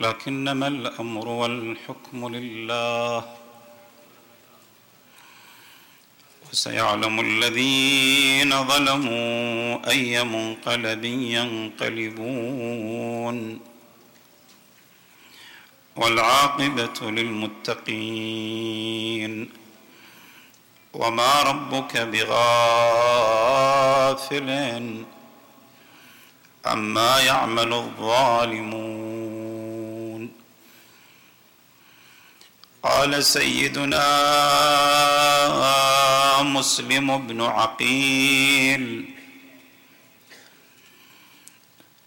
لكنما الأمر والحكم لله. وسيعلم الذين ظلموا أي منقلب ينقلبون. والعاقبة للمتقين. وما ربك بغافل عما يعمل الظالمون. قال سيدنا مسلم بن عقيل.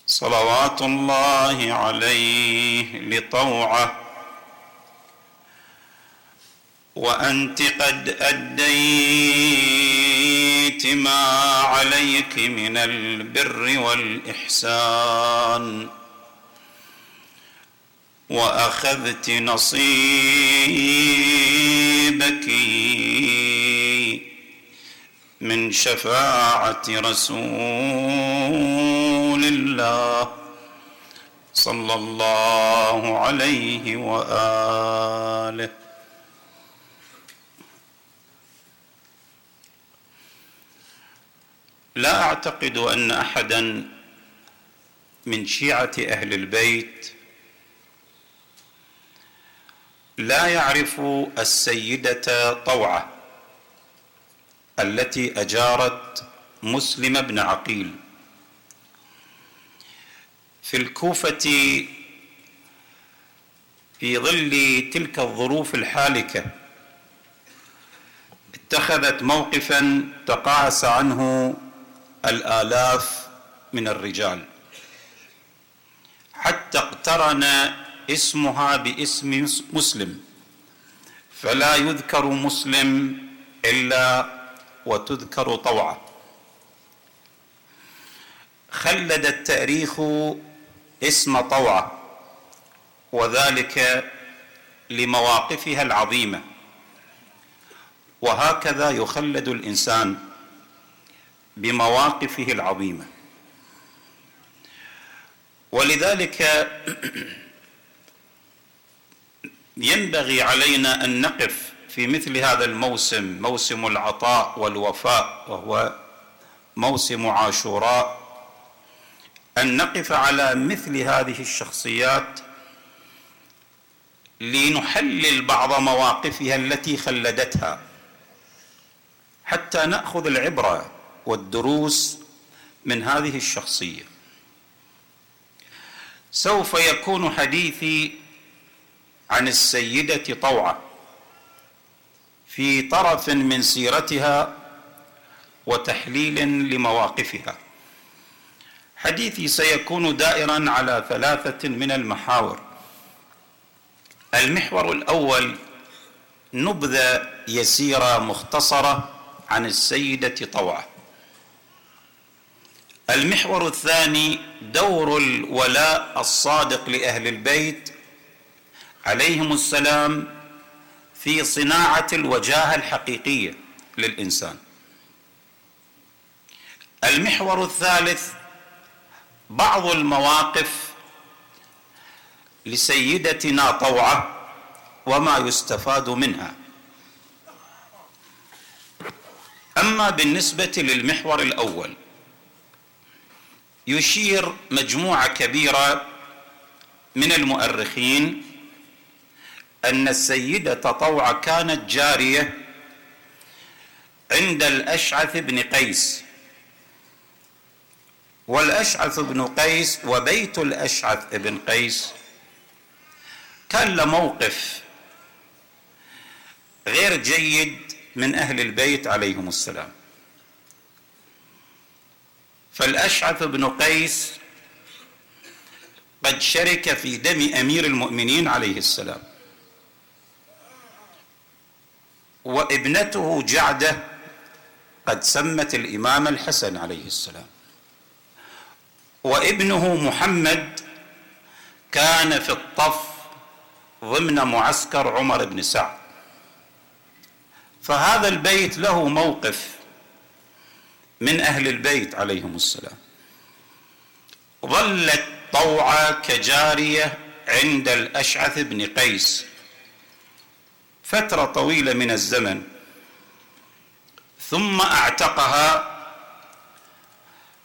صلوات الله عليه لطوعه. وأنت قد أديت ما عليك من البر والإحسان. وأخذت نصيبك من شفاعة رسول الله صلى الله عليه وآله. لا أعتقد أن احدا من شيعة أهل البيت لا يعرف السيدة طوعة التي أجارت مسلم بن عقيل. في الكوفة في ظل تلك الظروف الحالكة اتخذت موقفا تقاعس عنه الآلاف من الرجال. حتى اقترن اسمها باسم مسلم. فلا يذكر مسلم إلا وتذكر طوعه. خلد التاريخ اسم طوعه وذلك لمواقفها العظيمة. وهكذا يخلد الإنسان بمواقفه العظيمة. ولذلك ينبغي علينا أن نقف في مثل هذا الموسم موسم العطاء والوفاء وهو موسم عاشوراء. أن نقف على مثل هذه الشخصيات لنحلل بعض مواقفها التي خلدتها. حتى نأخذ العبرة والدروس من هذه الشخصية. سوف يكون حديثي عن السيدة طوعة. في طرف من سيرتها وتحليل لمواقفها. حديثي سيكون دائرا على ثلاثة من المحاور. المحور الأول نبذه يسيره مختصره عن السيدة طوعة. المحور الثاني دور الولاء الصادق لأهل البيت عليهم السلام في صناعة الوجاهة الحقيقية للإنسان. المحور الثالث بعض المواقف لسيدتنا طوعة وما يستفاد منها. أما بالنسبة للمحور الأول يشير مجموعة كبيرة من المؤرخين أن السيدة طوعة كانت جارية عند الأشعث بن قيس. والأشعث بن قيس وبيت الأشعث بن قيس. كان له موقف غير جيد من أهل البيت عليهم السلام. فالأشعث بن قيس قد شرك في دم أمير المؤمنين عليه السلام. وابنته جعده قد سمت الإمام الحسن عليه السلام. وابنه محمد كان في الطف ضمن معسكر عمر بن سعد. فهذا البيت له موقف من أهل البيت عليهم السلام. ظلت طوعة كجارية عند الأشعث بن قيس. فترة طويلة من الزمن ثم أعتقها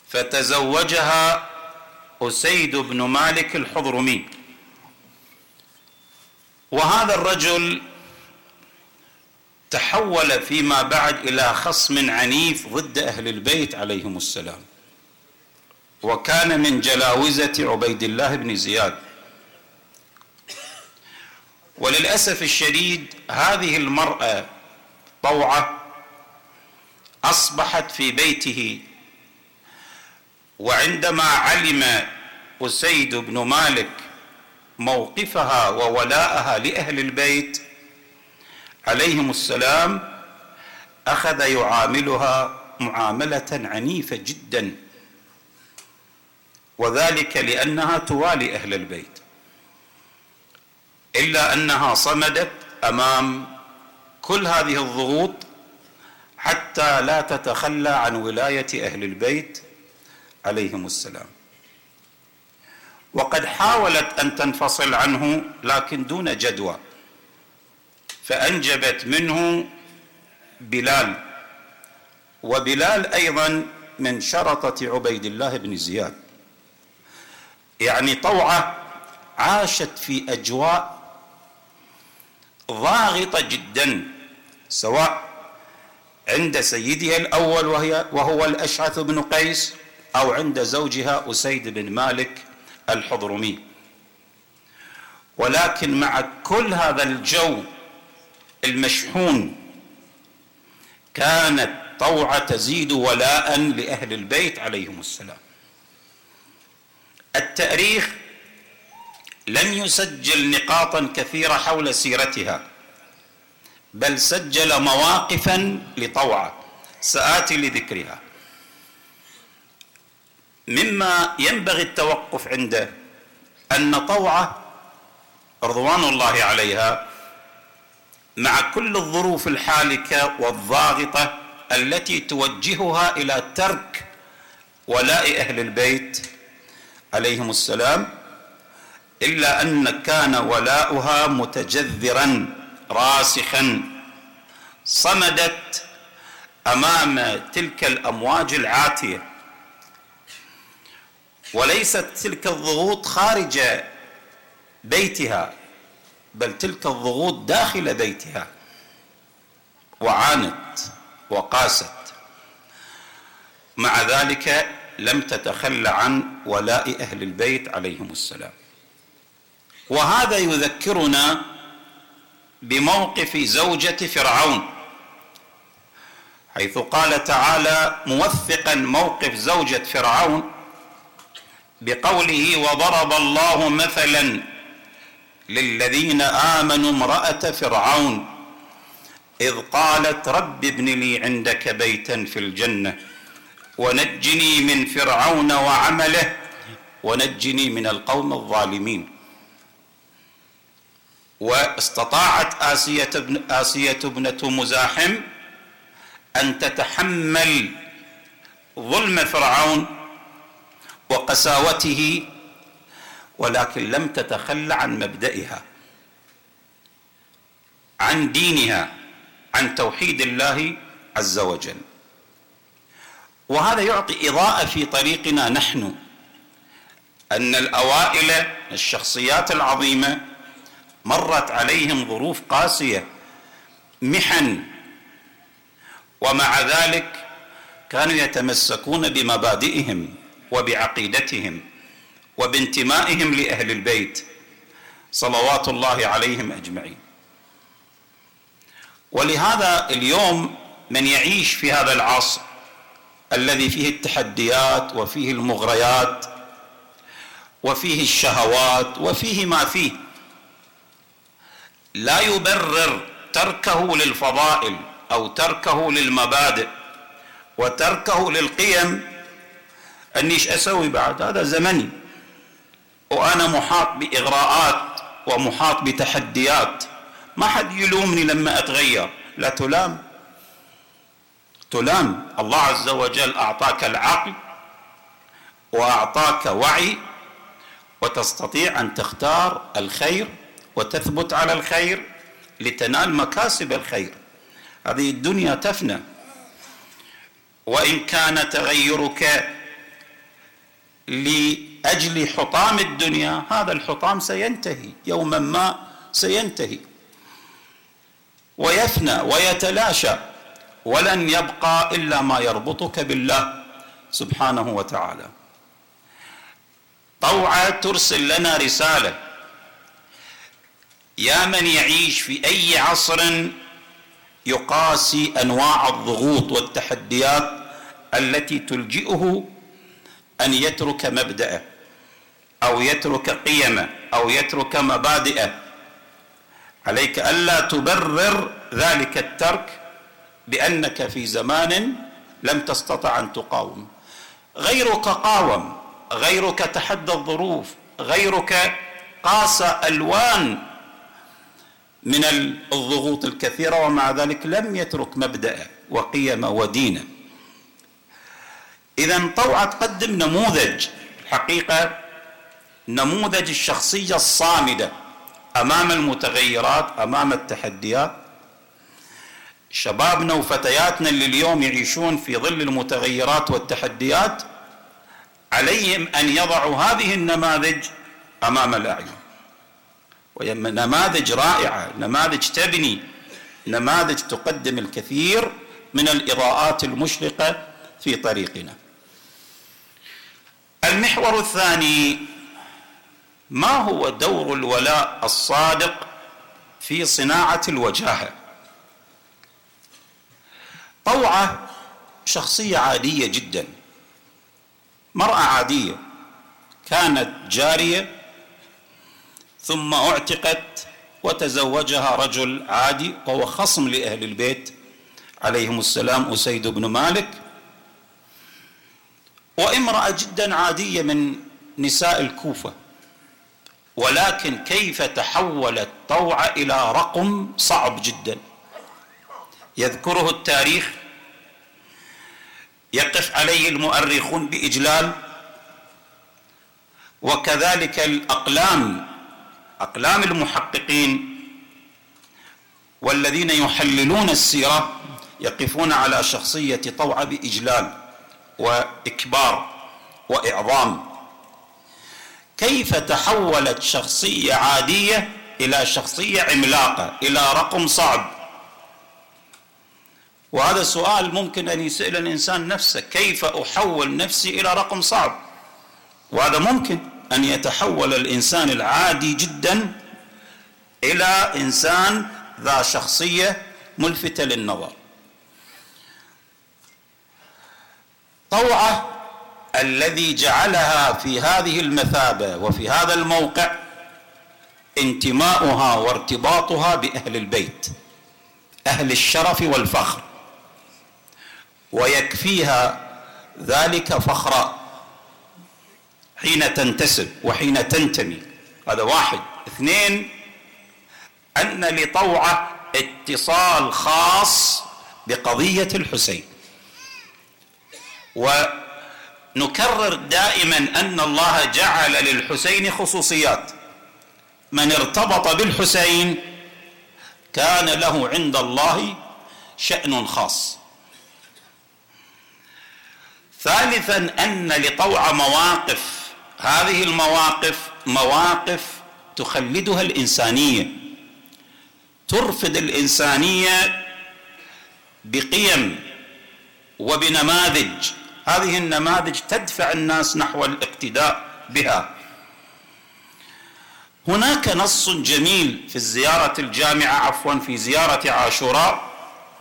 فتزوجها أسيد بن مالك الحضرمي. وهذا الرجل تحول فيما بعد إلى خصم عنيف ضد أهل البيت عليهم السلام. وكان من جلاوزة عبيد الله بن زياد. وللأسف الشديد هذه المرأة طوعة أصبحت في بيته وعندما علم أسيد بن مالك موقفها وولاءها لأهل البيت عليهم السلام أخذ يعاملها معاملة عنيفة جدا وذلك لأنها توالي أهل البيت. إلا أنها صمدت أمام كل هذه الضغوط حتى لا تتخلى عن ولاية أهل البيت عليهم السلام. وقد حاولت أن تنفصل عنه لكن دون جدوى فأنجبت منه بلال وبلال أيضا من شرطة عبيد الله بن زياد. يعني طوعة عاشت في أجواء ضاغطة جدا سواء عند سيدها الأول وهي وهو الأشعث بن قيس أو عند زوجها أسيد بن مالك الحضرمي. ولكن مع كل هذا الجو المشحون كانت طوعة تزيد ولاء لأهل البيت عليهم السلام. التأريخ لم يسجل نقاطا كثيرة حول سيرتها بل سجل مواقفا لطوعة. سآتي لذكرها. مما ينبغي التوقف عنده أن طوعة رضوان الله عليها مع كل الظروف الحالكة والضاغطة التي توجهها إلى ترك ولاء أهل البيت عليهم السلام إلا أن كان ولاؤها متجذرا راسخا. صمدت أمام تلك الأمواج العاتية. وليست تلك الضغوط خارج بيتها بل تلك الضغوط داخل بيتها. وعانت وقاست. مع ذلك لم تتخلى عن ولاء أهل البيت عليهم السلام. وهذا يذكرنا بموقف زوجة فرعون حيث قال تعالى موثقا موقف زوجة فرعون بقوله وضرب الله مثلا للذين آمنوا امرأة فرعون إذ قالت رب ابن لي عندك بيتا في الجنة ونجني من فرعون وعمله ونجني من القوم الظالمين. واستطاعت آسية, ابن آسية ابنة مزاحم أن تتحمل ظلم فرعون وقساوته ولكن لم تتخلى عن مبدئها عن دينها عن توحيد الله عز وجل. وهذا يعطي إضاءة في طريقنا نحن أن الأوائل الشخصيات العظيمة مرت عليهم ظروف قاسية محن. ومع ذلك كانوا يتمسكون بمبادئهم وبعقيدتهم وبانتمائهم لأهل البيت صلوات الله عليهم أجمعين. ولهذا اليوم من يعيش في هذا العصر الذي فيه التحديات وفيه المغريات وفيه الشهوات وفيه ما فيه لا يبرر تركه للفضائل أو تركه للمبادئ وتركه للقيم. اني إيش أسوي بعد؟ هذا زمني. وأنا محاط بإغراءات ومحاط بتحديات. ما حد يلومني لما أتغير. لا تلام. تلام. الله عز وجل أعطاك العقل وأعطاك وعي وتستطيع أن تختار الخير وتثبت على الخير لتنال مكاسب الخير. هذه الدنيا تفنى. وإن كان تغيرك لأجل حطام الدنيا هذا الحطام سينتهي يوما ما سينتهي. ويفنى ويتلاشى ولن يبقى إلا ما يربطك بالله سبحانه وتعالى. طوعة ترسل لنا رسالة. يا من يعيش في أي عصر يقاسي أنواع الضغوط والتحديات التي تلجئه أن يترك مبدأه أو يترك قيمه أو يترك مبادئه. عليك ألا تبرر ذلك الترك بأنك في زمان لم تستطع أن تقاوم. غيرك قاوم غيرك تحدى الظروف غيرك قاس ألوان من الضغوط الكثيرة ومع ذلك لم يترك مبدأ وقيم ودينا اذا طوعه تقدم نموذج الحقيقة نموذج الشخصية الصامدة أمام المتغيرات أمام التحديات. شبابنا وفتياتنا اللي اليوم يعيشون في ظل المتغيرات والتحديات عليهم أن يضعوا هذه النماذج أمام الأعين. وهي نماذج رائعة نماذج تبني نماذج تقدم الكثير من الإضاءات المشرقة في طريقنا. المحور الثاني ما هو دور الولاء الصادق في صناعة الوجاهة؟ طوعة شخصية عادية جدا مرأة عادية كانت جارية ثم اعتقت وتزوجها رجل عادي وهو خصم لأهل البيت. عليهم السلام أسيد بن مالك. وامرأة جدا عادية من نساء الكوفة. ولكن كيف تحولت طوعه إلى رقم صعب جدا. يذكره التاريخ. يقف عليه المؤرخون بإجلال. وكذلك الأقلام أقلام المحققين والذين يحللون السيرة يقفون على شخصية طوعه بإجلال وإكبار وإعظام. كيف تحولت شخصية عادية إلى شخصية عملاقة إلى رقم صعب؟ وهذا سؤال ممكن أن يسأل الإنسان نفسه كيف أحول نفسي إلى رقم صعب؟ وهذا ممكن. أن يتحول الإنسان العادي جدا إلى إنسان ذا شخصية ملفتة للنظر. طوعة الذي جعلها في هذه المثابة وفي هذا الموقع انتماؤها وارتباطها بأهل البيت أهل الشرف والفخر ويكفيها ذلك فخرا. حين تنتسب وحين تنتمي. هذا واحد. اثنين أن لطوعه اتصال خاص بقضية الحسين. ونكرر دائما أن الله جعل للحسين خصوصيات. من ارتبط بالحسين كان له عند الله شأن خاص. ثالثا أن لطوع مواقف هذه المواقف مواقف تخلدها الإنسانية. ترفد الإنسانية بقيم وبنماذج. هذه النماذج تدفع الناس نحو الاقتداء بها. هناك نص جميل في الزيارة الجامعة عفوا في زيارة عاشوراء.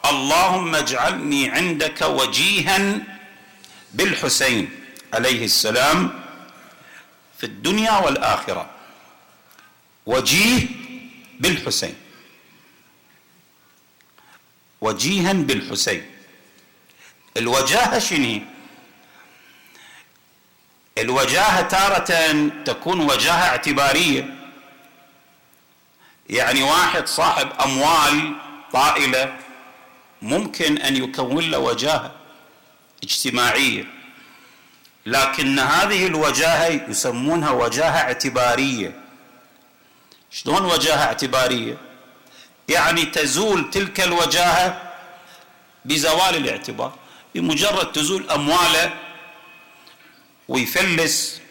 اللهم اجعلني عندك وجيها بالحسين عليه السلام. في الدنيا والآخرة. وجيه بالحسين. وجيها بالحسين. الوجاهة شنو؟ الوجاهة تارة تكون وجاهة اعتبارية. يعني واحد صاحب أموال طائلة ممكن أن يكون له وجاهة اجتماعية. لكن هذه الوجاهة يسمونها وجاهة اعتبارية. شلون وجاهة اعتبارية؟ يعني تزول تلك الوجاهة بزوال الاعتبار. بمجرد تزول أمواله ويفلس.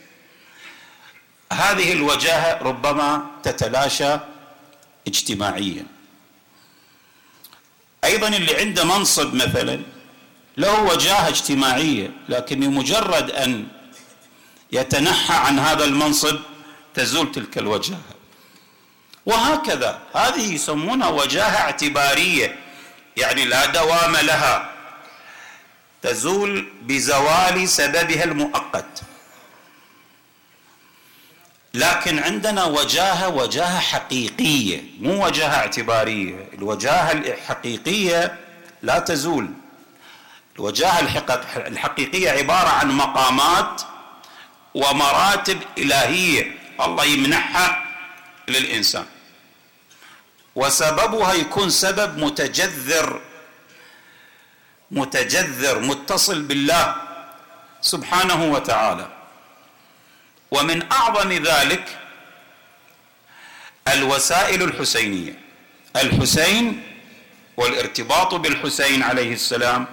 هذه الوجاهة ربما تتلاشى اجتماعيا. أيضا اللي عنده منصب مثلا له وجاهه اجتماعية لكن بمجرد أن يتنحى عن هذا المنصب تزول تلك الوجاهة. وهكذا هذه يسمونها وجاهة اعتبارية يعني لا دوام لها. تزول بزوال سببها المؤقت. لكن عندنا وجاهة وجاهة حقيقية مو وجاهة اعتبارية. الوجاهة الحقيقية لا تزول. الوجاهه الحقيقية عبارة عن مقامات ومراتب إلهية. الله يمنحها للإنسان. وسببها يكون سبب متجذر متجذر متصل بالله سبحانه وتعالى. ومن أعظم ذلك الوسائل الحسينية. الحسين والارتباط بالحسين عليه السلام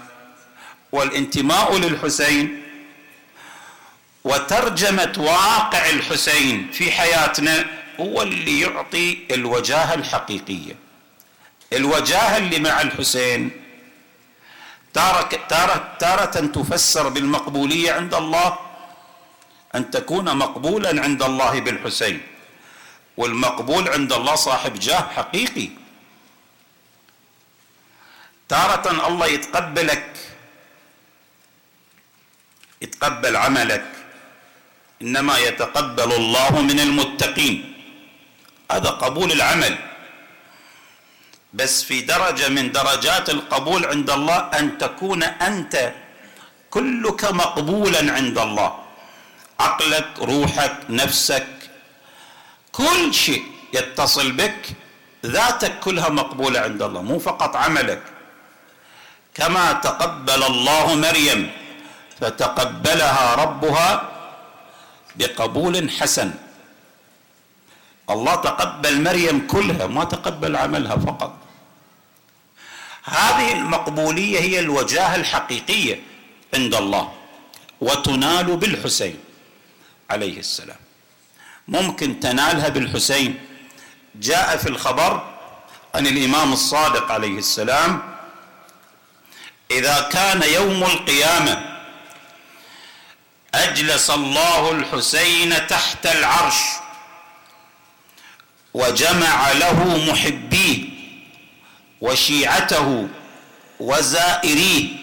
والانتماء للحسين وترجمة واقع الحسين في حياتنا هو اللي يعطي الوجاهة الحقيقية. الوجاهة اللي مع الحسين تارة, تارة, تارة تفسر بالمقبولية عند الله أن تكون مقبولا عند الله بالحسين. والمقبول عند الله صاحب جاه حقيقي. تارة الله يتقبلك يتقبل عملك. إنما يتقبل الله من المتقين. هذا قبول العمل. بس في درجة من درجات القبول عند الله أن تكون أنت كلك مقبولا عند الله. عقلك روحك نفسك كل شيء يتصل بك ذاتك كلها مقبولة عند الله مو فقط عملك. كما تقبل الله مريم. فتقبلها ربها بقبول حسن. الله تقبل مريم كلها ما تقبل عملها فقط. هذه المقبولية هي الوجاهة الحقيقية عند الله وتنال بالحسين عليه السلام. ممكن تنالها بالحسين. جاء في الخبر عن الإمام الصادق عليه السلام إذا كان يوم القيامة أجلس الله الحسين تحت العرش وجمع له محبيه وشيعته وزائريه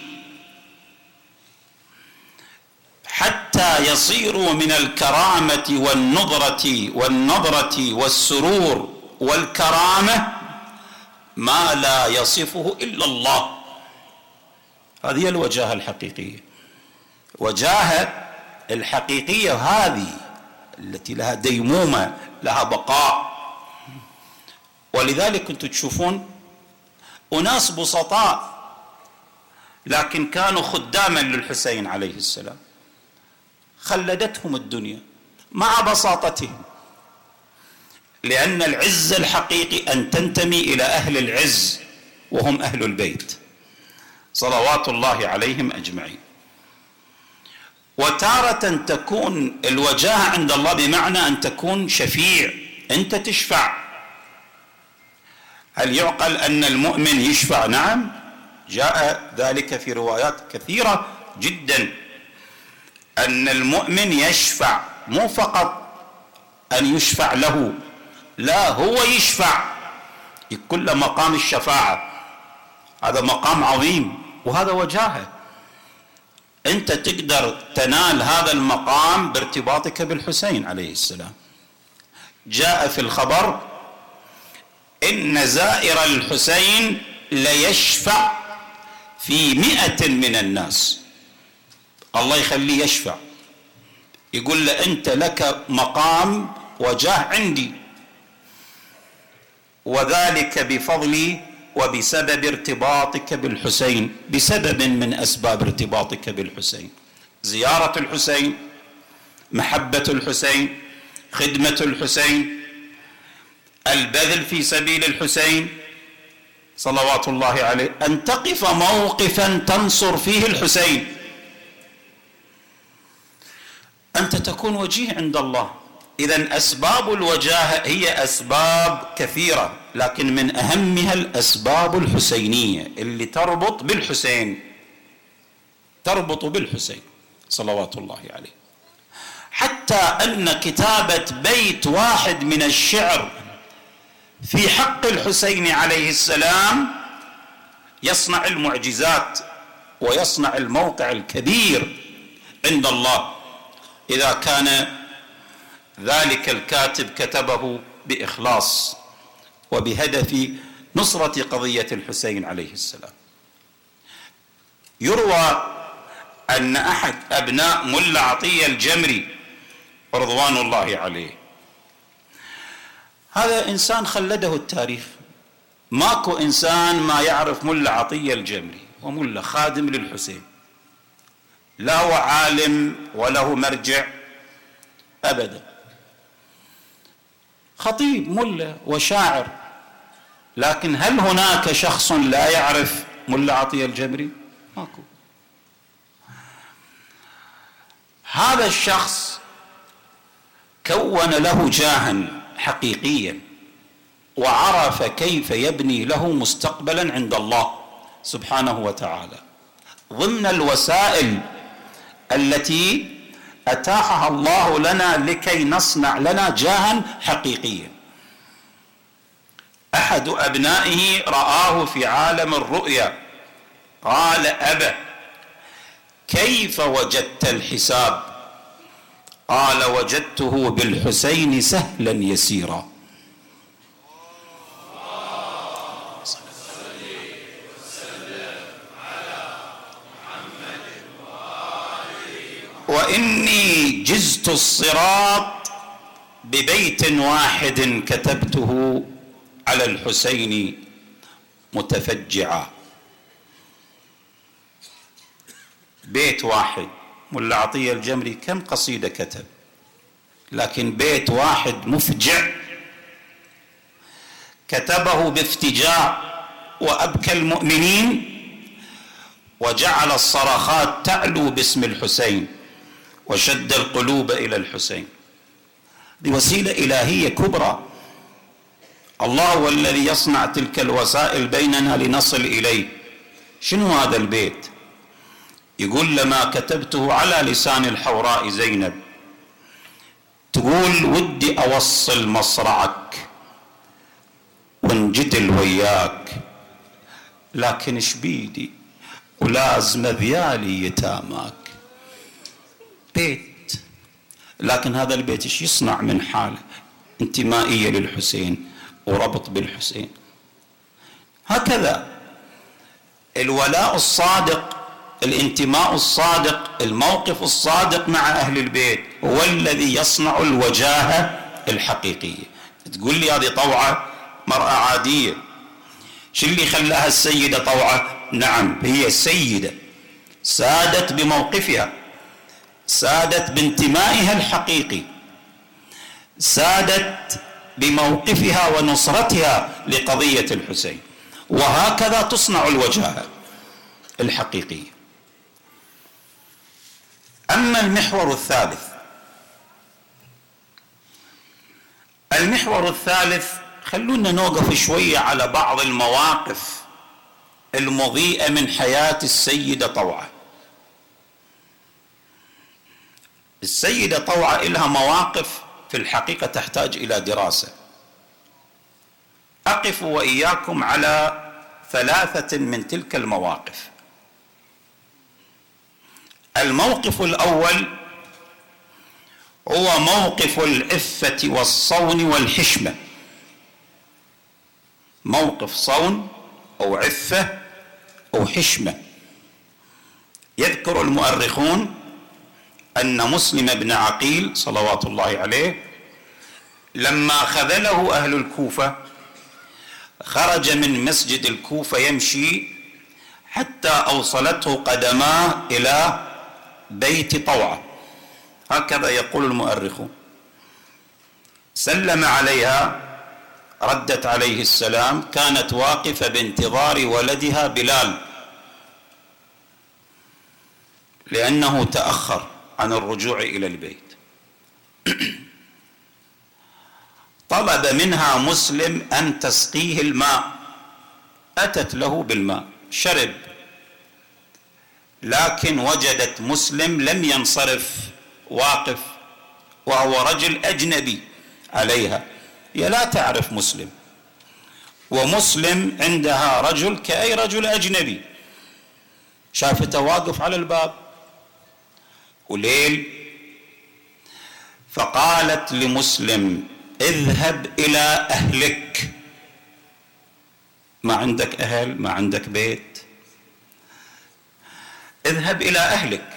حتى يصيروا من الكرامة والنظرة والنظرة والسرور والكرامة ما لا يصفه إلا الله. هذه الوجاهة الحقيقية. وجاهة الحقيقية هذه التي لها ديمومة لها بقاء. ولذلك كنتم تشوفون أناس بسطاء لكن كانوا خداما للحسين عليه السلام. خلدتهم الدنيا مع بساطتهم. لأن العز الحقيقي أن تنتمي إلى أهل العز وهم أهل البيت. صلوات الله عليهم أجمعين. وتارة تكون الوجاهة عند الله بمعنى أن تكون شفيع أنت تشفع. هل يعقل أن المؤمن يشفع؟ نعم. جاء ذلك في روايات كثيرة جدا. أن المؤمن يشفع مو فقط أن يشفع له لا هو يشفع. له مقام الشفاعة هذا مقام عظيم وهذا وجاهة. انت تقدر تنال هذا المقام بارتباطك بالحسين عليه السلام. جاء في الخبر إن زائر الحسين ليشفع في مئة من الناس. الله يخليه يشفع. يقول له أنت لك مقام وجاه عندي. وذلك بفضلي وبسبب ارتباطك بالحسين بسبب من أسباب ارتباطك بالحسين. زيارة الحسين محبة الحسين خدمة الحسين البذل في سبيل الحسين. صلوات الله عليه. أن تقف موقفا تنصر فيه الحسين. أنت تكون وجيه عند الله. اذا أسباب الوجاهة هي أسباب كثيرة. لكن من أهمها الأسباب الحسينية اللي تربط بالحسين. تربط بالحسين صلوات الله عليه. حتى أن كتابة بيت واحد من الشعر في حق الحسين عليه السلام يصنع المعجزات ويصنع الموقع الكبير عند الله. إذا كان ذلك الكاتب كتبه بإخلاص وبهدف نصرة قضية الحسين عليه السلام. يروى أن أحد أبناء ملا عطية الجمري رضوان الله عليه. هذا إنسان خلده التاريخ. ماكو إنسان ما يعرف ملا عطية الجمري وملا خادم للحسين. لا هو عالم وله مرجع ابدا. خطيب ملا وشاعر لكن هل هناك شخص لا يعرف ملا عطية الجمري ماكو. هذا الشخص كون له جاها حقيقيا وعرف كيف يبني له مستقبلا عند الله سبحانه وتعالى. ضمن الوسائل التي أتاحها الله لنا لكي نصنع لنا جاها حقيقيا. أحد أبنائه رآه في عالم الرؤيا. قال أبا كيف وجدت الحساب؟ قال وجدته بالحسين سهلا يسيرا. وإني جزت الصراط ببيت واحد كتبته على الحسين متفجعا. بيت واحد ملا عطية الجمري كم قصيدة كتب؟ لكن بيت واحد مفجع. كتبه بافتجاع وأبكى المؤمنين وجعل الصرخات تعلو باسم الحسين وشد القلوب إلى الحسين. بوسيلة إلهية كبرى. الله هو الذي يصنع تلك الوسائل بيننا لنصل إليه. شنو هذا البيت؟ يقول لما كتبته على لسان الحوراء زينب. تقول ودي أوصل مصرعك ونجدل وياك. لكن إيش بيدي؟ ولازم ذيالي يتاماك. بيت. لكن هذا البيت إيش يصنع من حاله؟ انتمائية للحسين. وربط بالحسين. هكذا الولاء الصادق الانتماء الصادق الموقف الصادق مع أهل البيت هو الذي يصنع الوجاهة الحقيقية. تقول لي هذه طوعة مرأة عادية. شو اللي خلاها السيدة طوعة؟ نعم هي سيدة. سادت بموقفها. سادت بانتمائها الحقيقي. سادت بموقفها ونصرتها لقضية الحسين. وهكذا تصنع الوجاهه الحقيقيه أما المحور الثالث المحور الثالث خلونا نوقف شوية على بعض المواقف المضيئة من حياة السيدة طوعة. السيدة طوعة لها مواقف في الحقيقة تحتاج إلى دراسة. أقف وإياكم على ثلاثة من تلك المواقف. الموقف الأول هو موقف العفة والصون والحشمة. موقف صون أو عفة أو حشمة. يذكر المؤرخون أن مسلم بن عقيل صلوات الله عليه لما خذله أهل الكوفة خرج من مسجد الكوفة يمشي حتى أوصلته قدماه إلى بيت طوعة. هكذا يقول المؤرخون سلم عليها ردت عليه السلام كانت واقفة بانتظار ولدها بلال. لأنه تأخر. عن الرجوع إلى البيت. طلب منها مسلم أن تسقيه الماء. أتت له بالماء. شرب. لكن وجدت مسلم لم ينصرف. واقف. وهو رجل أجنبي عليها. هي لا تعرف مسلم. ومسلم عندها رجل كأي رجل أجنبي. شافته واقف على الباب. وليل فقالت لمسلم اذهب إلى أهلك. ما عندك أهل؟ ما عندك بيت. اذهب إلى أهلك.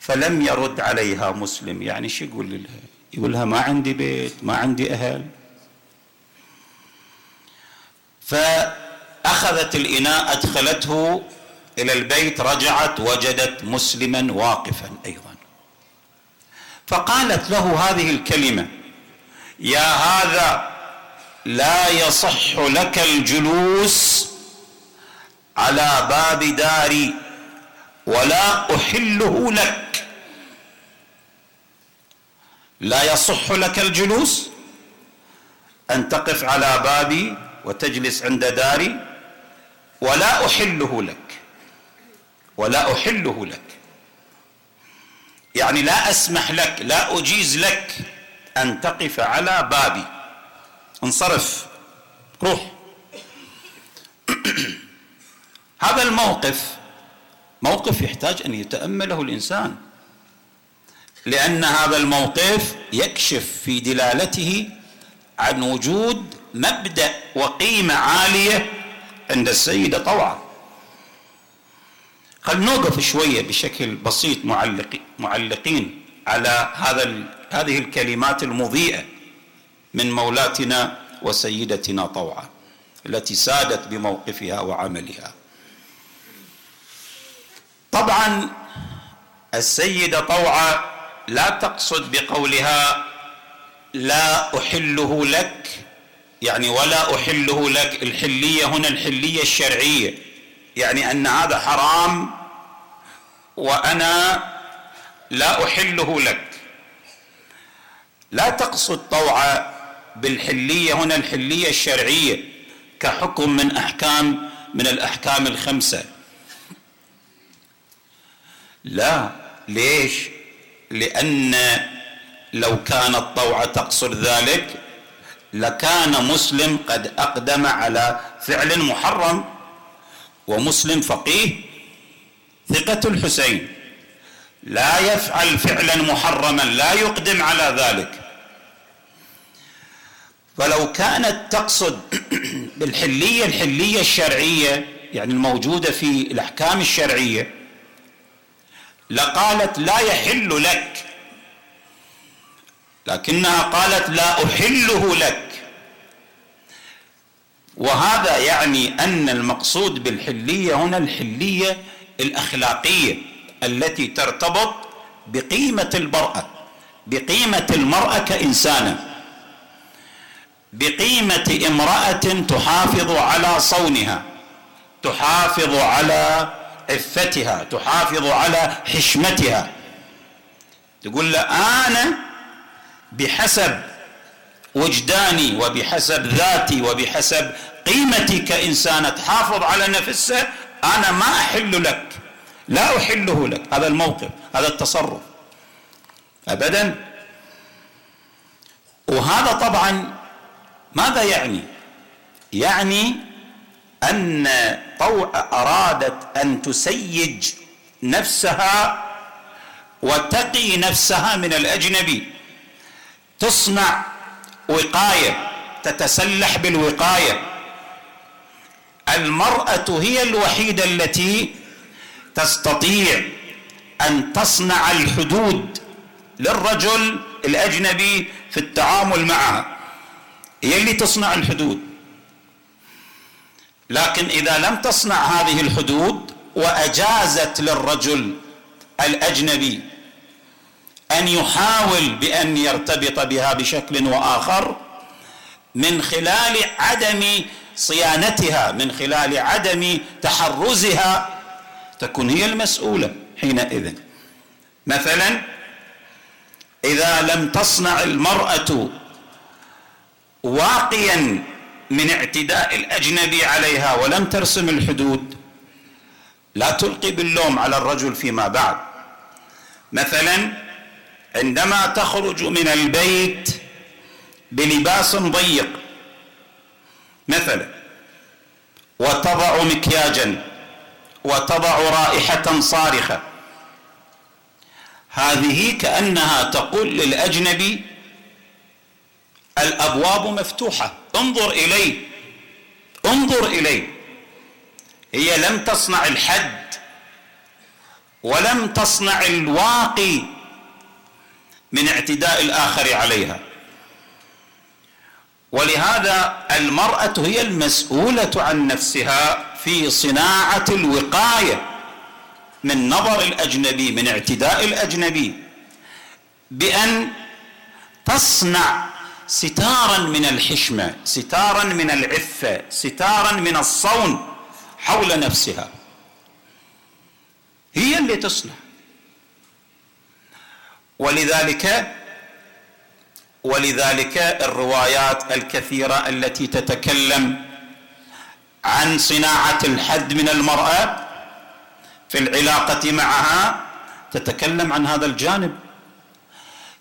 فلم يرد عليها مسلم. يعني شو يقول لها؟ يقول لها ما عندي بيت ما عندي أهل. فأخذت الإناء أدخلته إلى البيت رجعت وجدت مسلما واقفا أيضا. فقالت له هذه الكلمة يا هذا لا يصح لك الجلوس على باب داري ولا أحله لك. لا يصح لك الجلوس؟ أن تقف على بابي وتجلس عند داري ولا أحله لك. ولا أحله لك. يعني لا أسمح لك لا أجيز لك أن تقف على بابي. انصرف روح. هذا الموقف موقف يحتاج أن يتأمله الإنسان. لأن هذا الموقف يكشف في دلالته عن وجود مبدأ وقيمة عالية عند السيدة طوعا خل نوقف شوية بشكل بسيط معلق معلقين على هذا هذه الكلمات المضيئة من مولاتنا وسيدتنا طوعا التي سادت بموقفها وعملها. طبعا السيدة طوعة لا تقصد بقولها لا أحله لك يعني ولا أحله لك الحلية هنا الحلية الشرعية. يعني أن هذا حرام وأنا لا أحله لك. لا تقصد طوعة بالحلية هنا الحلية الشرعية كحكم من أحكام من الأحكام الخمسة. لا ليش؟ لأن لو كانت طوعة تقصد ذلك لكان مسلم قد أقدم على فعل محرم. ومسلم فقيه ثقة الحسين. لا يفعل فعلا محرما لا يقدم على ذلك. فلو كانت تقصد بالحلية الحلية الشرعية يعني الموجودة في الأحكام الشرعية لقالت لا يحل لك. لكنها قالت لا أحله لك. وهذا يعني أن المقصود بالحلية هنا الحلية الأخلاقية التي ترتبط بقيمة المرأة بقيمة المرأة كإنسانة بقيمة امرأة تحافظ على صونها تحافظ على عفتها تحافظ على حشمتها. تقول له أنا بحسب وجداني وبحسب ذاتي وبحسب قيمتي كإنسانة تحافظ على نفسها أنا ما أحل لك. لا أحله لك. هذا الموقف هذا التصرف. أبدا؟ وهذا طبعا ماذا يعني؟ يعني أن طوع أرادت أن تسيج نفسها وتقي نفسها من الأجنبي. تصنع وقاية تتسلح بالوقاية. المرأة هي الوحيدة التي تستطيع أن تصنع الحدود للرجل الأجنبي في التعامل معها هي اللي تصنع الحدود. لكن إذا لم تصنع هذه الحدود وأجازت للرجل الأجنبي أن يحاول بأن يرتبط بها بشكل وآخر من خلال عدم صيانتها من خلال عدم تحرزها تكون هي المسؤولة حينئذ. مثلا إذا لم تصنع المرأة واقيا من اعتداء الأجنبي عليها ولم ترسم الحدود لا تلقي باللوم على الرجل فيما بعد. مثلا عندما تخرج من البيت بلباس ضيق مثلا وتضع مكياجا وتضع رائحة صارخة هذه كأنها تقول للأجنبي الأبواب مفتوحة انظر إلي انظر إلي هي لم تصنع الحد ولم تصنع الواقي. من اعتداء الآخر عليها. ولهذا المرأة هي المسؤولة عن نفسها في صناعة الوقاية من نظر الأجنبي من اعتداء الأجنبي بأن تصنع ستارا من الحشمة ستارا من العفة ستارا من الصون حول نفسها. هي اللي تصنع. ولذلك ولذلك الروايات الكثيرة التي تتكلم عن صناعة الحد من المرأة في العلاقة معها تتكلم عن هذا الجانب.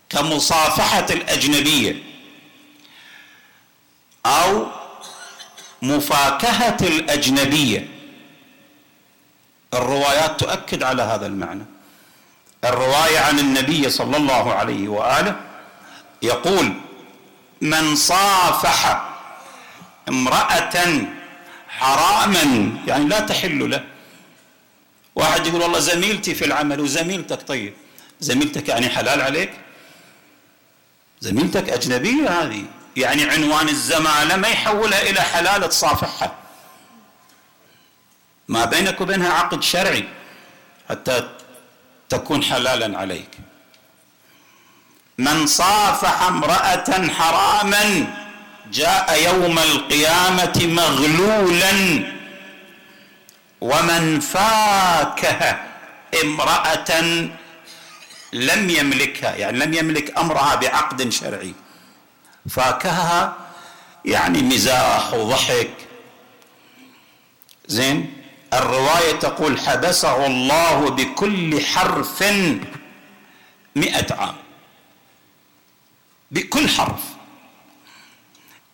كمصافحة الأجنبية أو مفاكهة الأجنبية. الروايات تؤكد على هذا المعنى. الرواية عن النبي صلى الله عليه وآله يقول من صافح امرأة حراما يعني لا تحل له. واحد يقول والله زميلتي في العمل وزميلتك طيب. زميلتك يعني حلال عليك؟ زميلتك أجنبية هذه. يعني عنوان الزمالة ما يحولها إلى حلال تصافحها. ما بينك وبينها عقد شرعي. حتى تكون حلالا عليك. من صافح امرأة حراما جاء يوم القيامة مغلولا. ومن فاكه امرأة لم يملكها يعني لم يملك أمرها بعقد شرعي. فاكهها يعني مزاح وضحك. زين؟ الرواية تقول حبسه الله بكل حرف مئة عام. بكل حرف.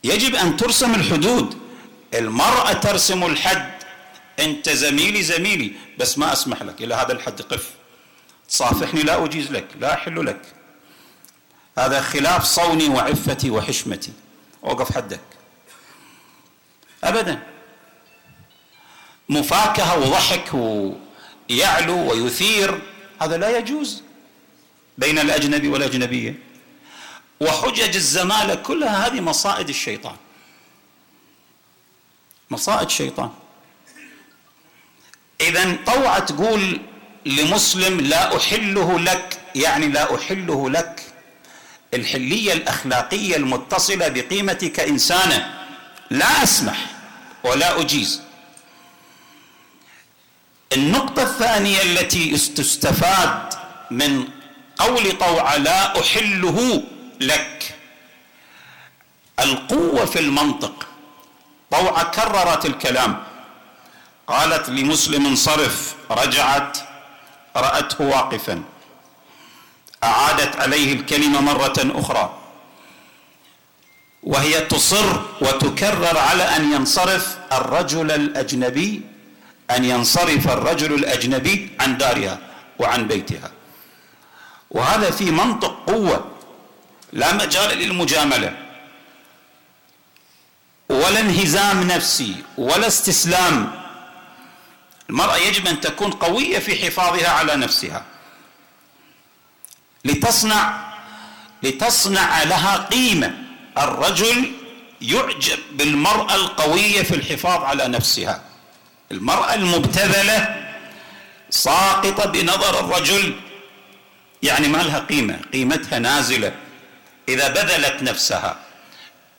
يجب أن ترسم الحدود. المرأة ترسم الحد. أنت زميلي زميلي. بس ما أسمح لك. إلى هذا الحد قف. تصافحني لا أجيز لك. لا أحل لك. هذا خلاف صوني وعفتي وحشمتي. وقف حدك. أبدا. مفاكهة وضحك ويعلو ويثير. هذا لا يجوز بين الأجنبي والأجنبية. وحجج الزمالة كلها هذه مصائد الشيطان. مصائد الشيطان إذا طوعة تقول لمسلم لا أحله لك يعني لا أحله لك الحلية الأخلاقية المتصلة بقيمتك كإنسانة لا أسمح ولا أجيز. النقطة الثانية التي تستفاد من قول طوعة لا أحله لك. القوة في المنطق. طوعة كررت الكلام. قالت لمسلم انصرف رجعت رأته واقفا. أعادت عليه الكلمة مرة أخرى. وهي تصر وتكرر على أن ينصرف الرجل الأجنبي أن ينصرف الرجل الأجنبي عن دارها وعن بيتها. وهذا في منطق قوة لا مجال للمجاملة. ولا انهزام نفسي ولا استسلام. المرأة يجب أن تكون قوية في حفاظها على نفسها. لتصنع لتصنع لها قيمة. الرجل يعجب بالمرأة القوية في الحفاظ على نفسها. المرأة المبتذلة ساقطة بنظر الرجل يعني ما لها قيمة قيمتها نازلة. إذا بذلت نفسها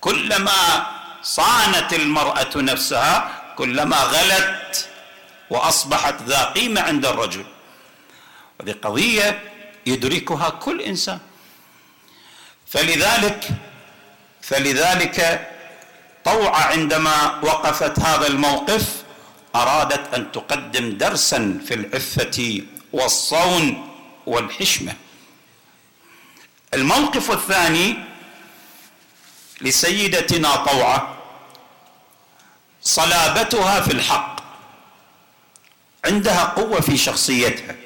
كلما صانت المرأة نفسها كلما غلت وأصبحت ذا قيمة عند الرجل. هذه قضية يدركها كل إنسان. فلذلك فلذلك طوع عندما وقفت هذا الموقف أرادت أن تقدم درسا في العفة والصون والحشمة. الموقف الثاني لسيدتنا طوعة صلابتها في الحق عندها قوة في شخصيتها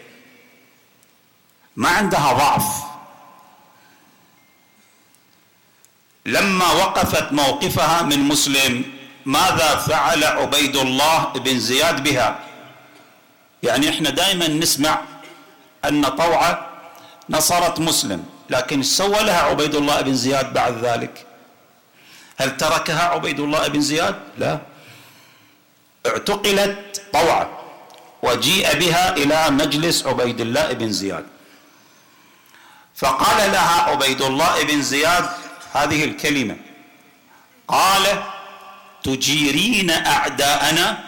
ما عندها ضعف. لما وقفت موقفها من مسلم ماذا فعل عبيد الله بن زياد بها؟ يعني إحنا دائما نسمع أن طوعة نصرت مسلم لكن سوى لها عبيد الله بن زياد بعد ذلك. هل تركها عبيد الله بن زياد؟ لا. اعتقلت طوعة وجيء بها إلى مجلس عبيد الله بن زياد. فقال لها عبيد الله بن زياد هذه الكلمة. قال تجيرين أعداءنا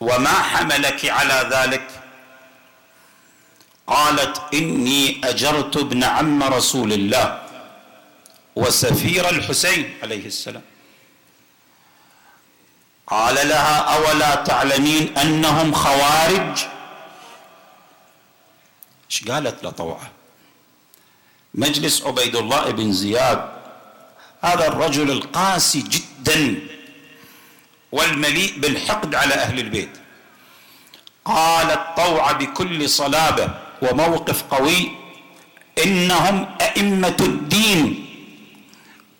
وما حملك على ذلك؟ قالت إني أجرت ابن عم رسول الله وسفير الحسين عليه السلام. قال لها أولا تعلمين أنهم خوارج؟ إيش قالت لطوعة؟ مجلس عبيد الله بن زياد هذا الرجل القاسي جدا. والمليء بالحقد على أهل البيت. قالت طوع بكل صلابة وموقف قوي إنهم أئمة الدين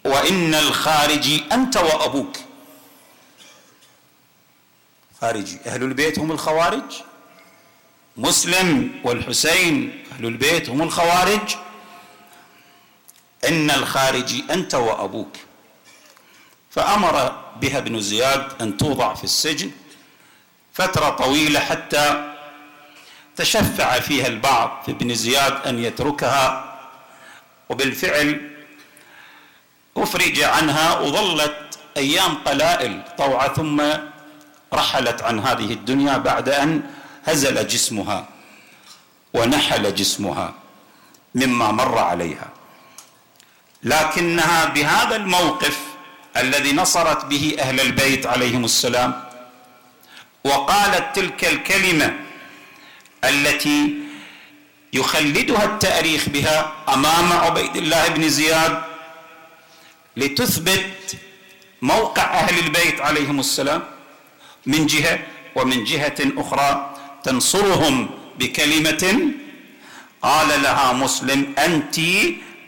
وإن الخارجي أنت وأبوك. خارجي أهل البيت هم الخوارج؟ مسلم والحسين أهل البيت هم الخوارج؟ إن الخارجي أنت وأبوك. فأمر بها ابن زياد أن توضع في السجن فترة طويلة حتى تشفع فيها البعض في ابن زياد أن يتركها وبالفعل أفرج عنها وظلت أيام قلائل طوعة ثم رحلت عن هذه الدنيا بعد أن هزل جسمها ونحل جسمها مما مر عليها. لكنها بهذا الموقف الذي نصرت به أهل البيت عليهم السلام وقالت تلك الكلمة التي يخلدها التاريخ بها أمام عبيد الله بن زياد لتثبت موقع أهل البيت عليهم السلام من جهة ومن جهة أخرى تنصرهم بكلمة قال لها مسلم انت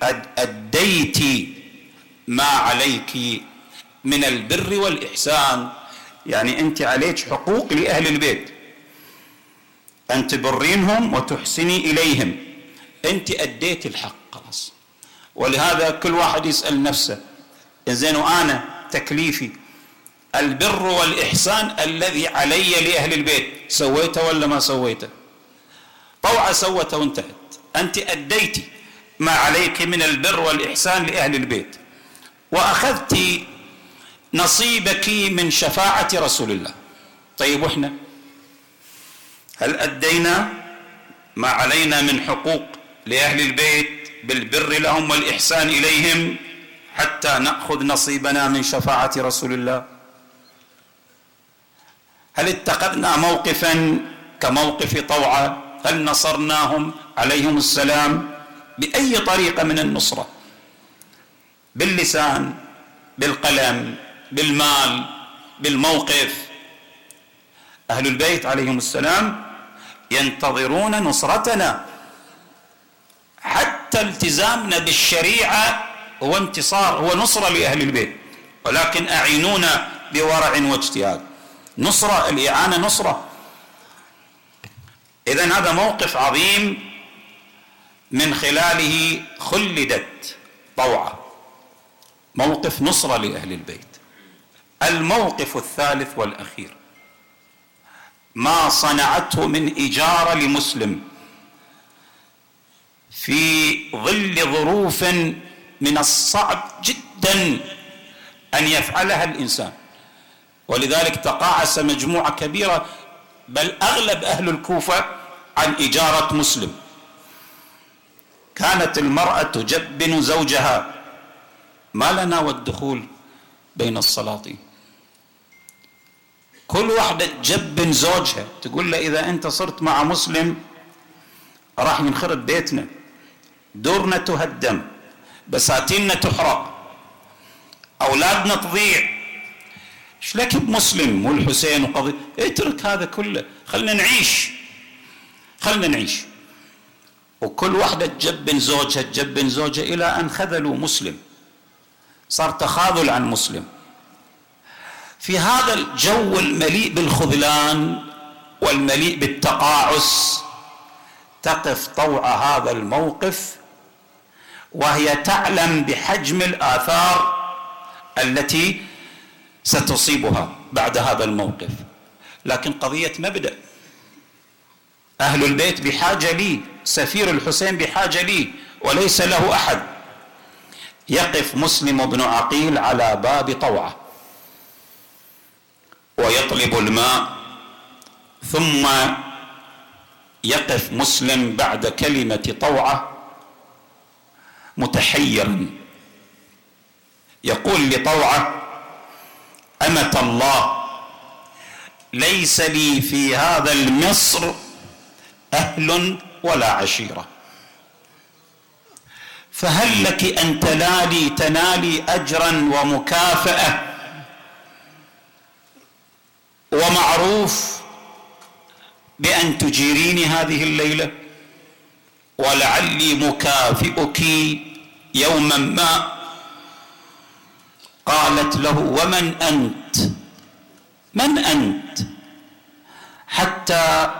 قد أديت ما عليك من البر والإحسان. يعني أنت عليك حقوق لأهل البيت. أن تبرينهم وتحسني إليهم. أنت أديت الحق خلاص. ولهذا كل واحد يسأل نفسه زين وأنا تكليفي البر والإحسان الذي علي لأهل البيت سويته ولا ما سويته؟ طوعة سوته وانتهت. أنت اديتي ما عليك من البر والإحسان لأهل البيت. وأخذت نصيبك من شفاعة رسول الله. طيب وإحنا هل أدينا ما علينا من حقوق لأهل البيت بالبر لهم والإحسان إليهم حتى نأخذ نصيبنا من شفاعة رسول الله؟ هل اتخذنا موقفا كموقف طوعة؟ هل نصرناهم عليهم السلام بأي طريقة من النصرة؟ باللسان بالقلم بالمال بالموقف. أهل البيت عليهم السلام ينتظرون نصرتنا. حتى التزامنا بالشريعة هو انتصار هو نصرة لأهل البيت. ولكن أعينونا بورع واجتهاد. نصرة الإعانة نصرة. اذا هذا موقف عظيم من خلاله خلدت طوعة. موقف نصرة لأهل البيت. الموقف الثالث والأخير. ما صنعته من إجارة لمسلم في ظل ظروف من الصعب جدا أن يفعلها الإنسان. ولذلك تقاعس مجموعة كبيرة بل أغلب أهل الكوفة عن إجارة مسلم. كانت المرأة تجبن زوجها. ما لنا والدخول بين السلاطين؟ كل واحدة تجبن زوجها. تقول له إذا أنت صرت مع مسلم راح ينخرب بيتنا. دورنا تهدم بساتيننا تحرق أولادنا تضيع. إيش لك بمسلم والحسين وقضي؟ اترك هذا كله. خلنا نعيش. خلنا نعيش. وكل واحدة تجبن زوجها تجبن زوجها إلى أن خذلوا مسلم. صار تخاذل عن مسلم. في هذا الجو المليء بالخذلان والمليء بالتقاعس تقف طوع هذا الموقف وهي تعلم بحجم الآثار التي ستصيبها بعد هذا الموقف. لكن قضية مبدأ. أهل البيت بحاجة لي سفير الحسين بحاجة لي وليس له أحد. يقف مسلم بن عقيل على باب طوعه. ويطلب الماء ثم يقف مسلم بعد كلمة طوعة متحيرا. يقول لطوعة أمة الله ليس لي في هذا المصر أهل ولا عشيرة. فهل لك أن تنالي تنالي أجرا ومكافأة ومعروف بأن تجيريني هذه الليلة ولعلي مكافئك يوما ما. قالت له ومن أنت؟ من أنت؟ حتى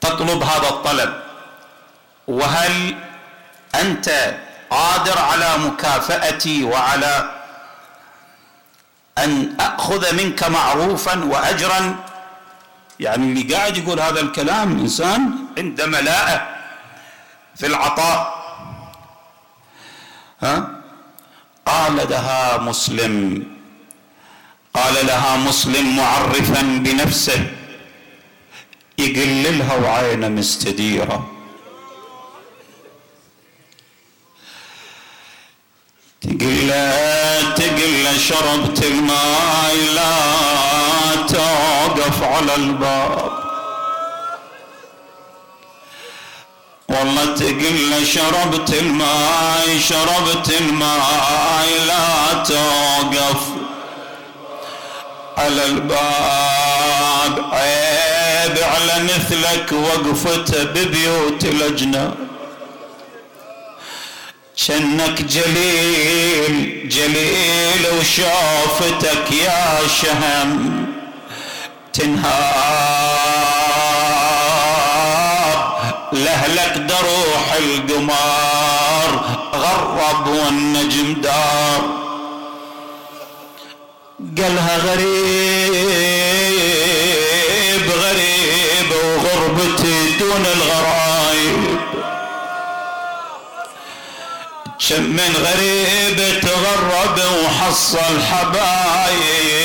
تطلب هذا الطلب. وهل أنت قادر على مكافأتي وعلى أن أخذ منك معروفا واجرا. يعني اللي قاعد يقول هذا الكلام إنسان عنده ملاءه في العطاء. ها؟ قال لها مسلم. قال لها مسلم معرفا بنفسه. يقللها وعينه مستديرة. تقل تقل شربت الماء لا توقف على الباب. والله تقل شربت الماء شربت الماء لا توقف على الباب. عيب على مثلك وقفته ببيوت الاجناد شنك جليل جليل وشوفتك يا شهم تنهار. لهلك دروح القمار غرب والنجم دار. قالها غريب غريب وغربتي دون الغرايب شم غريب تغرب وحصل حبايب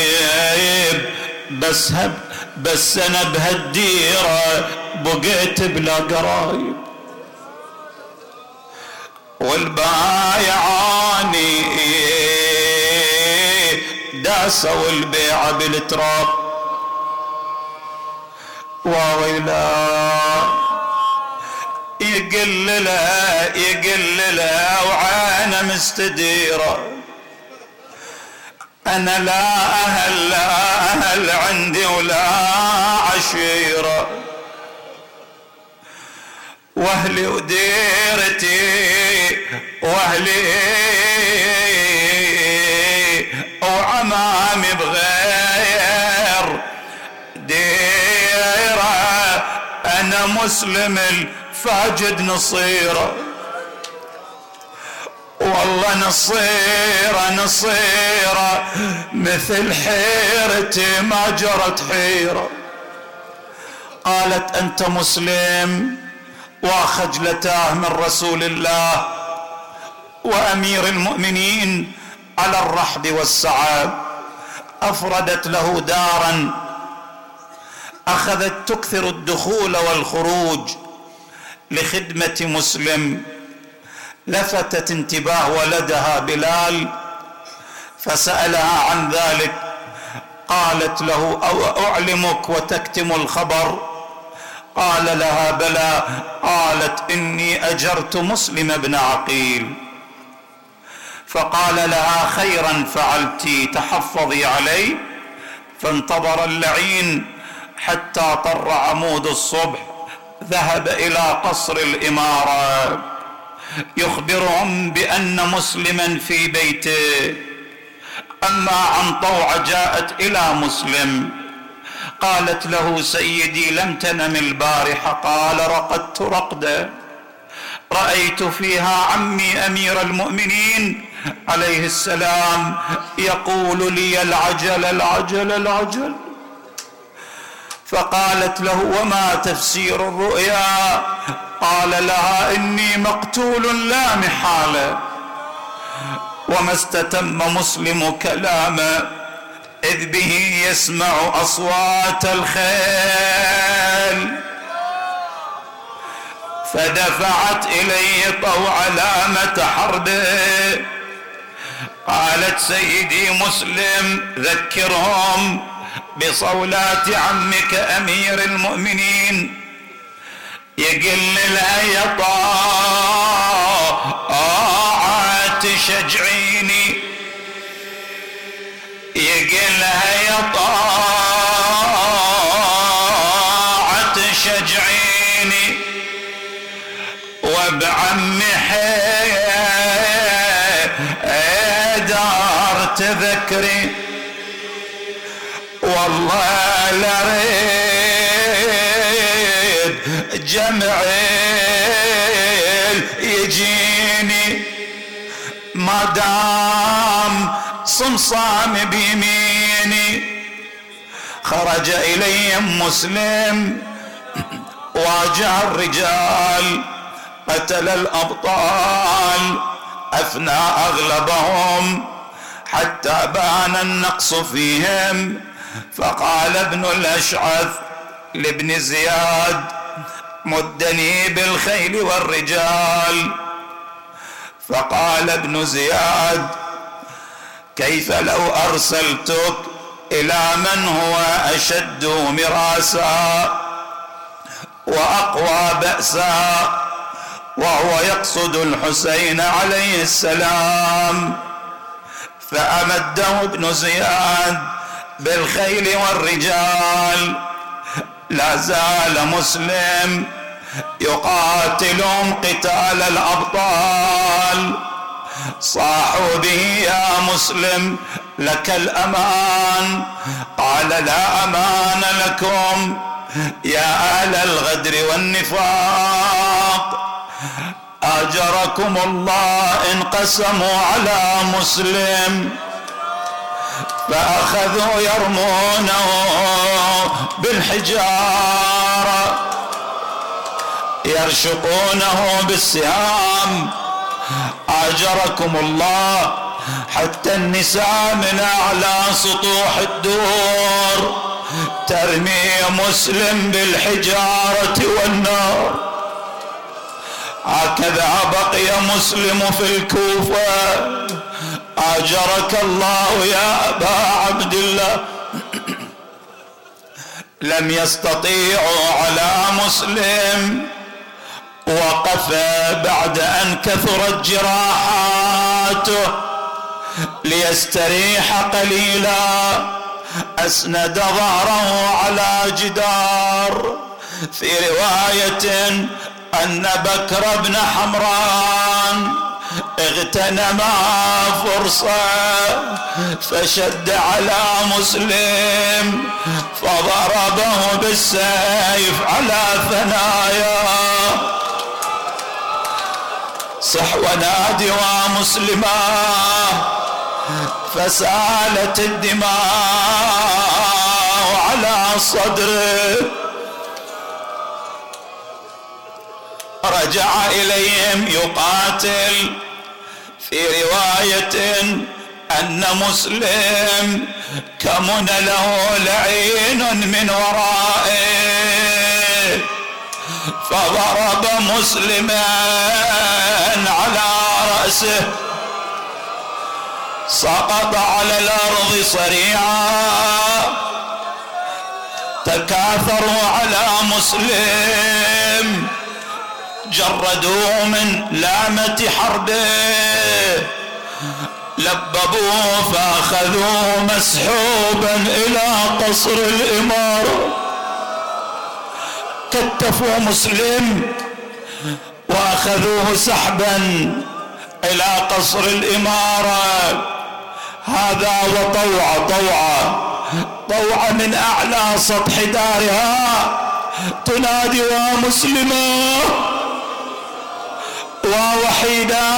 بس هب بس أنا بهالديرة بقيت بلا قرايب. والبايعاني داسوا البيع بالتراب. وويلا يقل له يقل له وعينه مستديرة. أنا لا أهل لا أهل عندي ولا عشيرة. وأهلي وديرتي وأهلي وعمامي بغير ديرة. أنا مسلم فاجد نصيره. والله نصيره نصيره مثل حيرتي ما جرت حيره. قالت أنت مسلم وخجلتاه من رسول الله وأمير المؤمنين على الرحب والسعاد أفردت له دارا. أخذت تكثر الدخول والخروج. لخدمة مسلم لفتت انتباه ولدها بلال فسألها عن ذلك قالت له أو أعلمك وتكتم الخبر؟ قال لها بلى قالت إني أجرت مسلم بن عقيل. فقال لها خيرا فعلت تحفظي علي فانتظر اللعين حتى طر عمود الصبح. ذهب إلى قصر الإمارة. يخبرهم بأن مسلما في بيته. أما عن طوع جاءت إلى مسلم. قالت له سيدي لم تنم البارحه قال رقدت رقدا. رأيت فيها عمي أمير المؤمنين. عليه السلام يقول لي العجل العجل العجل. فقالت له وما تفسير الرؤيا؟ قال لها إني مقتول لا محاله وما استتم مسلم كلاما إذ به يسمع أصوات الخيل. فدفعت اليه طوع لامة حربه قالت سيدي مسلم ذكرهم بصولات عمك أمير المؤمنين. يقل لها يا طاعة تشجعيني يقل لها والله لريد جمعيل يجيني ما دام صمصام بيميني. خرج اليهم مسلم واجه الرجال قتل الأبطال افنى أغلبهم حتى بان النقص فيهم. فقال ابن الأشعث لابن زياد مدني بالخيل والرجال. فقال ابن زياد كيف لو أرسلتك إلى من هو أشد مراسا وأقوى بأسا وهو يقصد الحسين عليه السلام. فأمده ابن زياد بالخيل والرجال. لا زال مسلم يقاتلهم قتال الأبطال. صاحوا به يا مسلم لك الأمان. قال لا أمان لكم يا أهل الغدر والنفاق. أجركم الله إن قسموا على مسلم. فأخذوا يرمونه بالحجارة يرشقونه بالسهام. أجركم الله حتى النساء من أعلى سطوح الدور. ترمي مسلم بالحجارة والنار. هكذا بقي مسلم في الكوفة. أجرك الله يا أبا عبد الله. لم يستطيعوا على مسلم. وقف بعد أن كثرت جراحاته. ليستريح قليلا. أسند ظهره على جدار. في رواية أن بكر بن حمران اغتنما فرصة فشد على مسلم فضربه بالسيف على ثنايا. صح ونادي ومسلما فسالت الدماء على صدره. رجع إليهم يقاتل في رواية أن مسلم كمن له لعين من ورائه. فضرب مسلما على رأسه. سقط على الأرض صريعا. تكاثروا على مسلم. جردوه من لامة حربه لببوه فاخذوه مسحوبا إلى قصر الإمارة. كتفوا مسلم وأخذوه سحبا إلى قصر الإمارة. هذا وطوع طوعة طوعة من أعلى سطح دارها. تنادي ومسلمة ووحيدا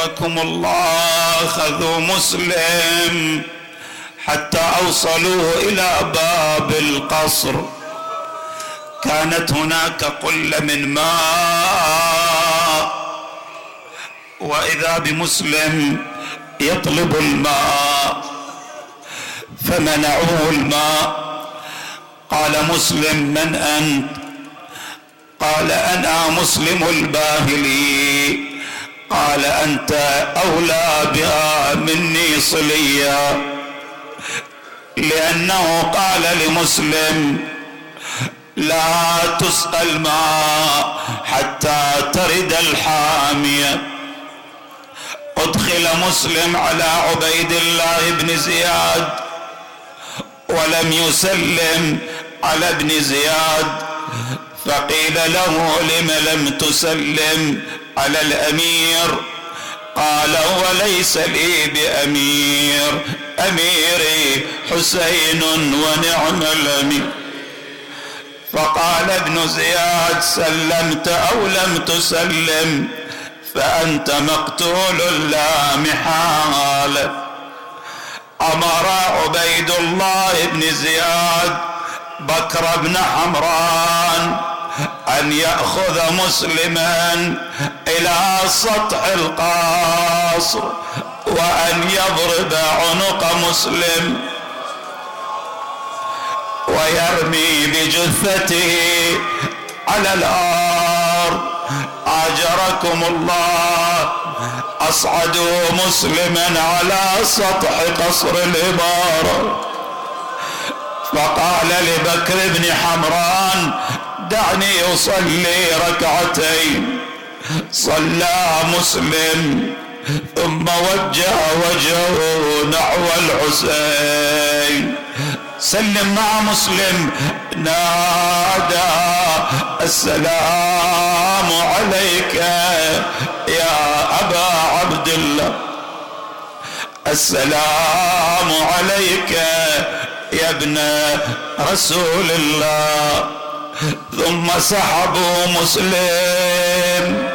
أجركم الله خذوا مسلم حتى أوصلوه إلى باب القصر. كانت هناك قلة من ماء وإذا بمسلم يطلب الماء فمنعوه الماء. قال مسلم من أنت؟ قال أنا مسلم الباهلي. قال أنت أولى بها مني صليا. لأنه قال لمسلم لا تسقى الماء حتى ترد الحامية. أدخل مسلم على عبيد الله بن زياد ولم يسلم على ابن زياد فقيل له لم لم تسلم؟ على الأمير. قال وليس لي بأمير. أميري حسين ونعم الأمير. فقال ابن زياد سلمت أو لم تسلم فأنت مقتول لا محال. أمر عبيد الله بن زياد بكر بن حمران. أن يأخذ مسلما إلى سطح القصر وأن يضرب عنق مسلم ويرمي بجثته على الأرض. أجركم الله. أصعدوا مسلما على سطح قصر الاماره فقال لبكر بن حمران دعني أصلي ركعتين. صلى مسلم ثم وجه وجهه نحو الحسين. سلم مع مسلم نادى السلام عليك يا أبا عبد الله السلام عليك يا ابن رسول الله. ثم سحبوا مسلم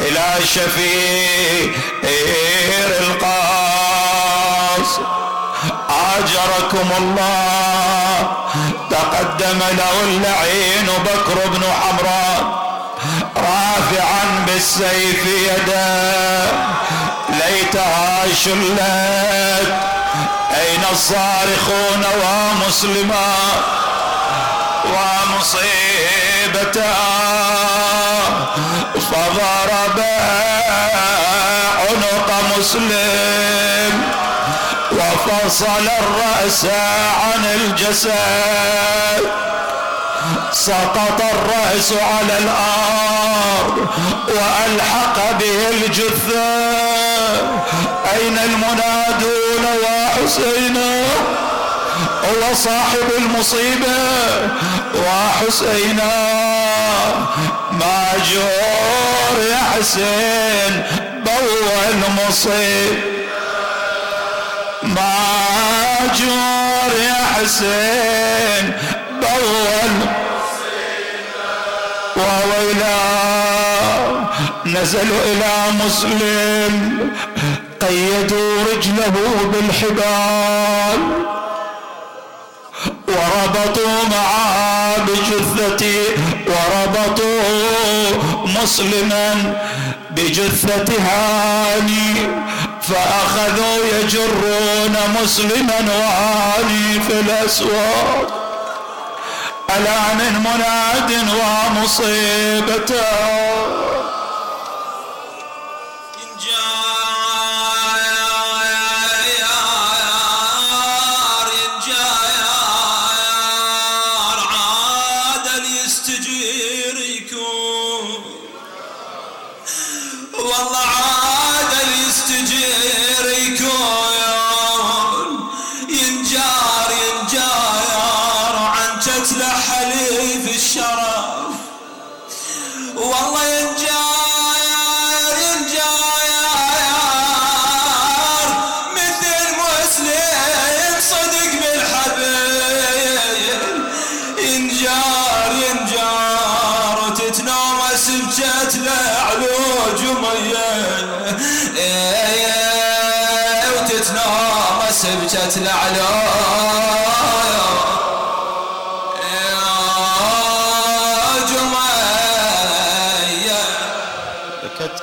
إلى شفير القاص أجركم الله. تقدم له اللعين بكر بن حمراء. رافعا بالسيف يده. ليتها شلت أين الصارخون ومسلما؟ ومصيبتا فضرب عنق مسلم وفصل الرأس عن الجسد. سقط الرأس على الأرض وألحق به الجثة. أين المنادون وحسينا هو صاحب المصيبة وحسينا ماجور يا حسين بول المصيب. ماجور يا حسين بول وويلا نزلوا إلى مسلم قيدوا رجله بالحبال. وربطوا معه بجثتي وربطوا مسلما بجثة هاني فأخذوا يجرون مسلما وهاني في الأسواق. ألا من مناد ومصيبته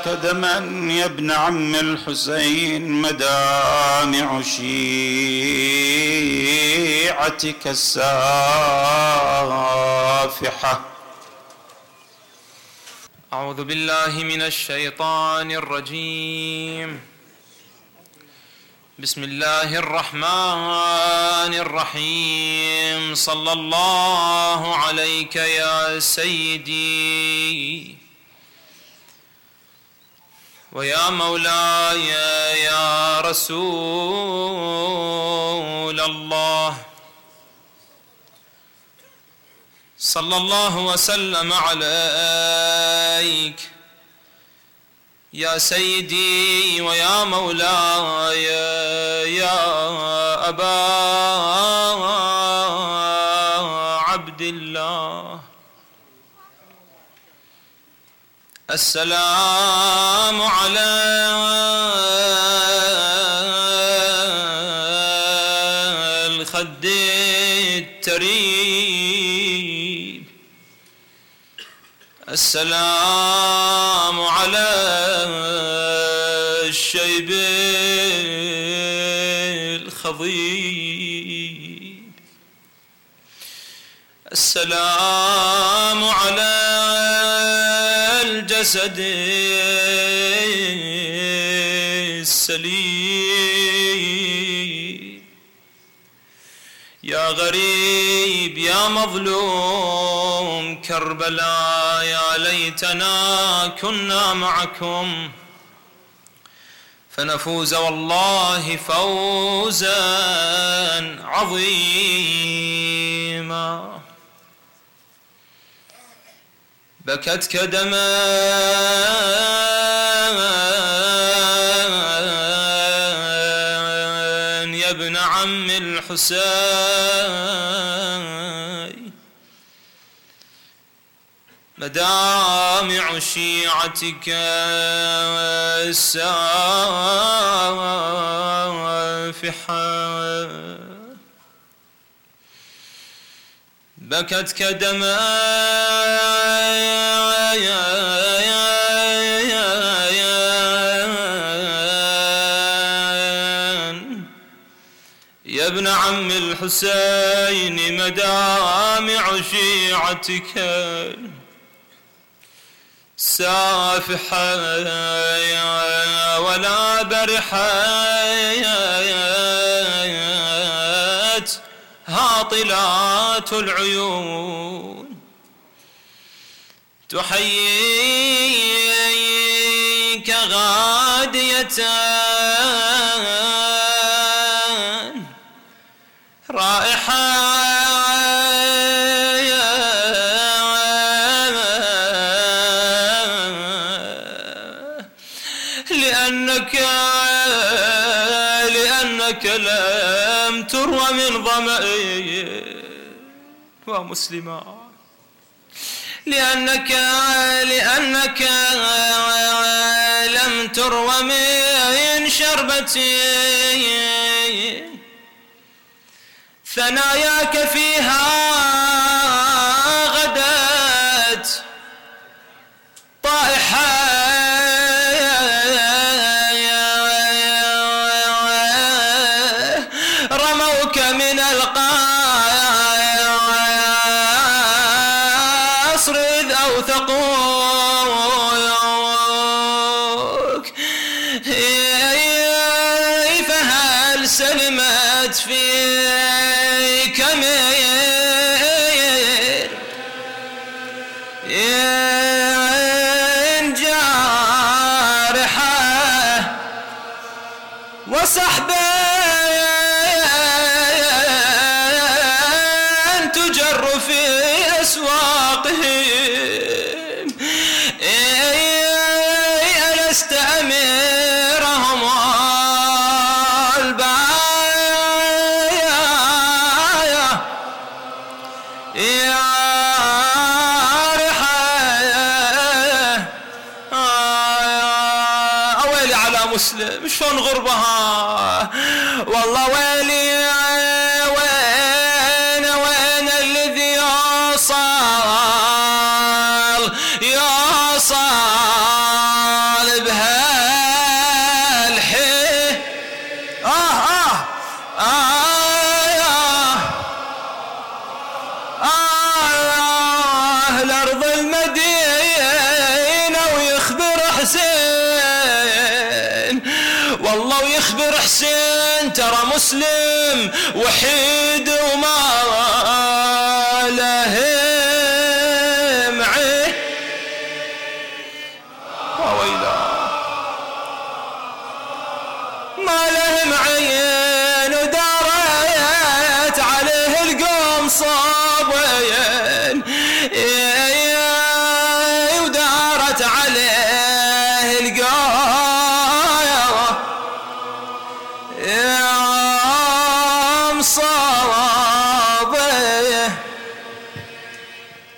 كدما يا ابن عم الحسين مدامع شيعتك السافحة. أعوذ بالله من الشيطان الرجيم. بسم الله الرحمن الرحيم صلى الله عليك يا سيدي ويا مولاي يا رسول الله صلى الله وسلم عليك يا سيدي ويا مولاي أبا عبد الله. السلام على الخد التريب. السلام الخضيب السلام على الجسد السليم. يا غريب يا مظلوم كربلاء يا ليتنا كنا معكم. فنفوز والله فوزا عظيما. بكت كدمان يا ابن عم الحسين. مدامع شيعتك السافحة. بكت كدمان يا ابن عم الحسين مدامع شيعتك. سافحة ولا برحات هاطلات العيون تحييك غادية. ومسلما لأنك لأنك لم تروى من شربتي. ثناياك فيها إذ